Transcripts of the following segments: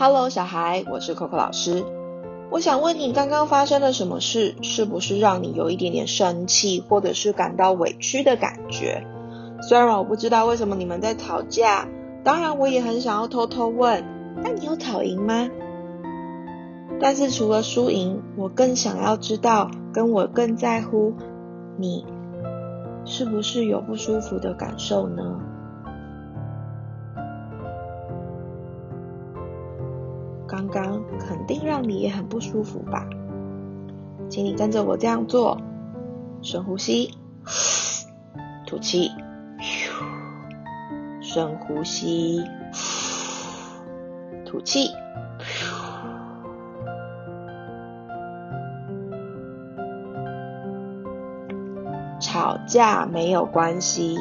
Hello，小孩，我是 Coco 老师。我想问你，刚刚发生了什么事？是不是让你有一点点生气，或者是感到委屈的感觉？虽然我不知道为什么你们在吵架，当然我也很想要偷偷问：那你有吵赢吗？但是除了输赢，我更想要知道，跟我更在乎你是不是有不舒服的感受呢？刚刚肯定让你也很不舒服吧？请你跟着我这样做：深呼吸，吐气，深呼吸，吐气。吵架没有关系，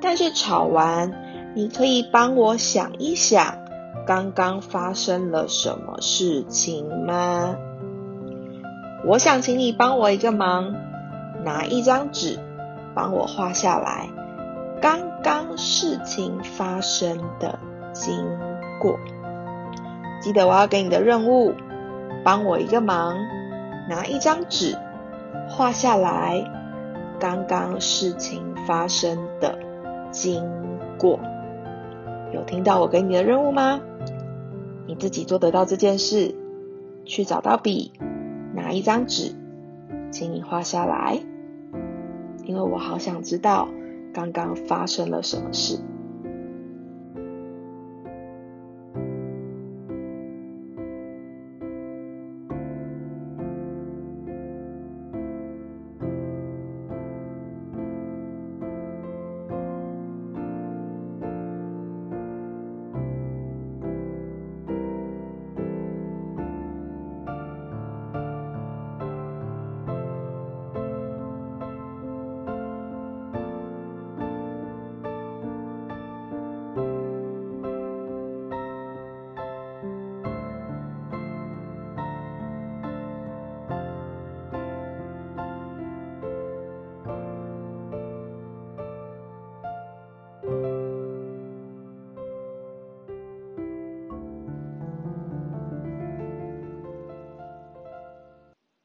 但是吵完，你可以帮我想一想。刚刚发生了什么事情吗？我想请你帮我一个忙，拿一张纸帮我画下来刚刚事情发生的经过。记得我要给你的任务，帮我一个忙，拿一张纸画下来刚刚事情发生的经过。有听到我给你的任务吗？你自己做得到这件事，去找到笔，拿一张纸，请你画下来，因为我好想知道刚刚发生了什么事。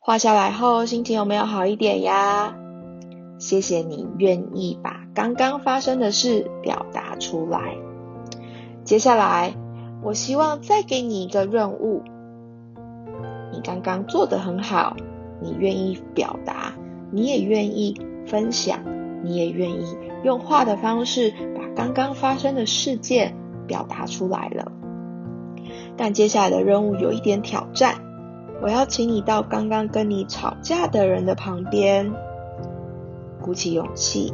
画下来后，心情有没有好一点呀？谢谢你愿意把刚刚发生的事表达出来。接下来，我希望再给你一个任务。你刚刚做的很好，你愿意表达，你也愿意分享，你也愿意用画的方式把刚刚发生的事件表达出来了。但接下来的任务有一点挑战。我要请你到刚刚跟你吵架的人的旁边，鼓起勇气，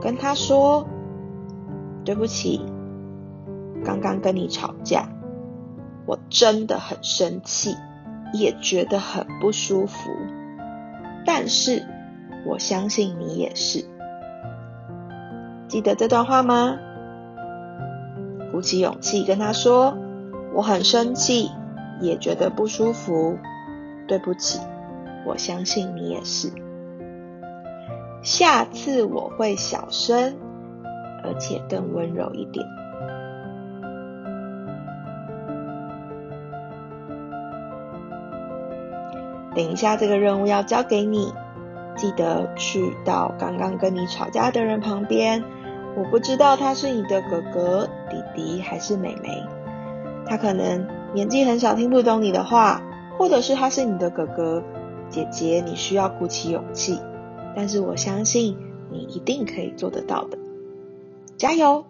跟他说：“对不起，刚刚跟你吵架，我真的很生气，也觉得很不舒服。但是我相信你也是，记得这段话吗？鼓起勇气跟他说：我很生气。”也觉得不舒服，对不起，我相信你也是。下次我会小声，而且更温柔一点。等一下，这个任务要交给你，记得去到刚刚跟你吵架的人旁边。我不知道他是你的哥哥、弟弟还是妹妹，他可能。年纪很小，听不懂你的话，或者是他是你的哥哥姐姐，你需要鼓起勇气。但是我相信你一定可以做得到的，加油！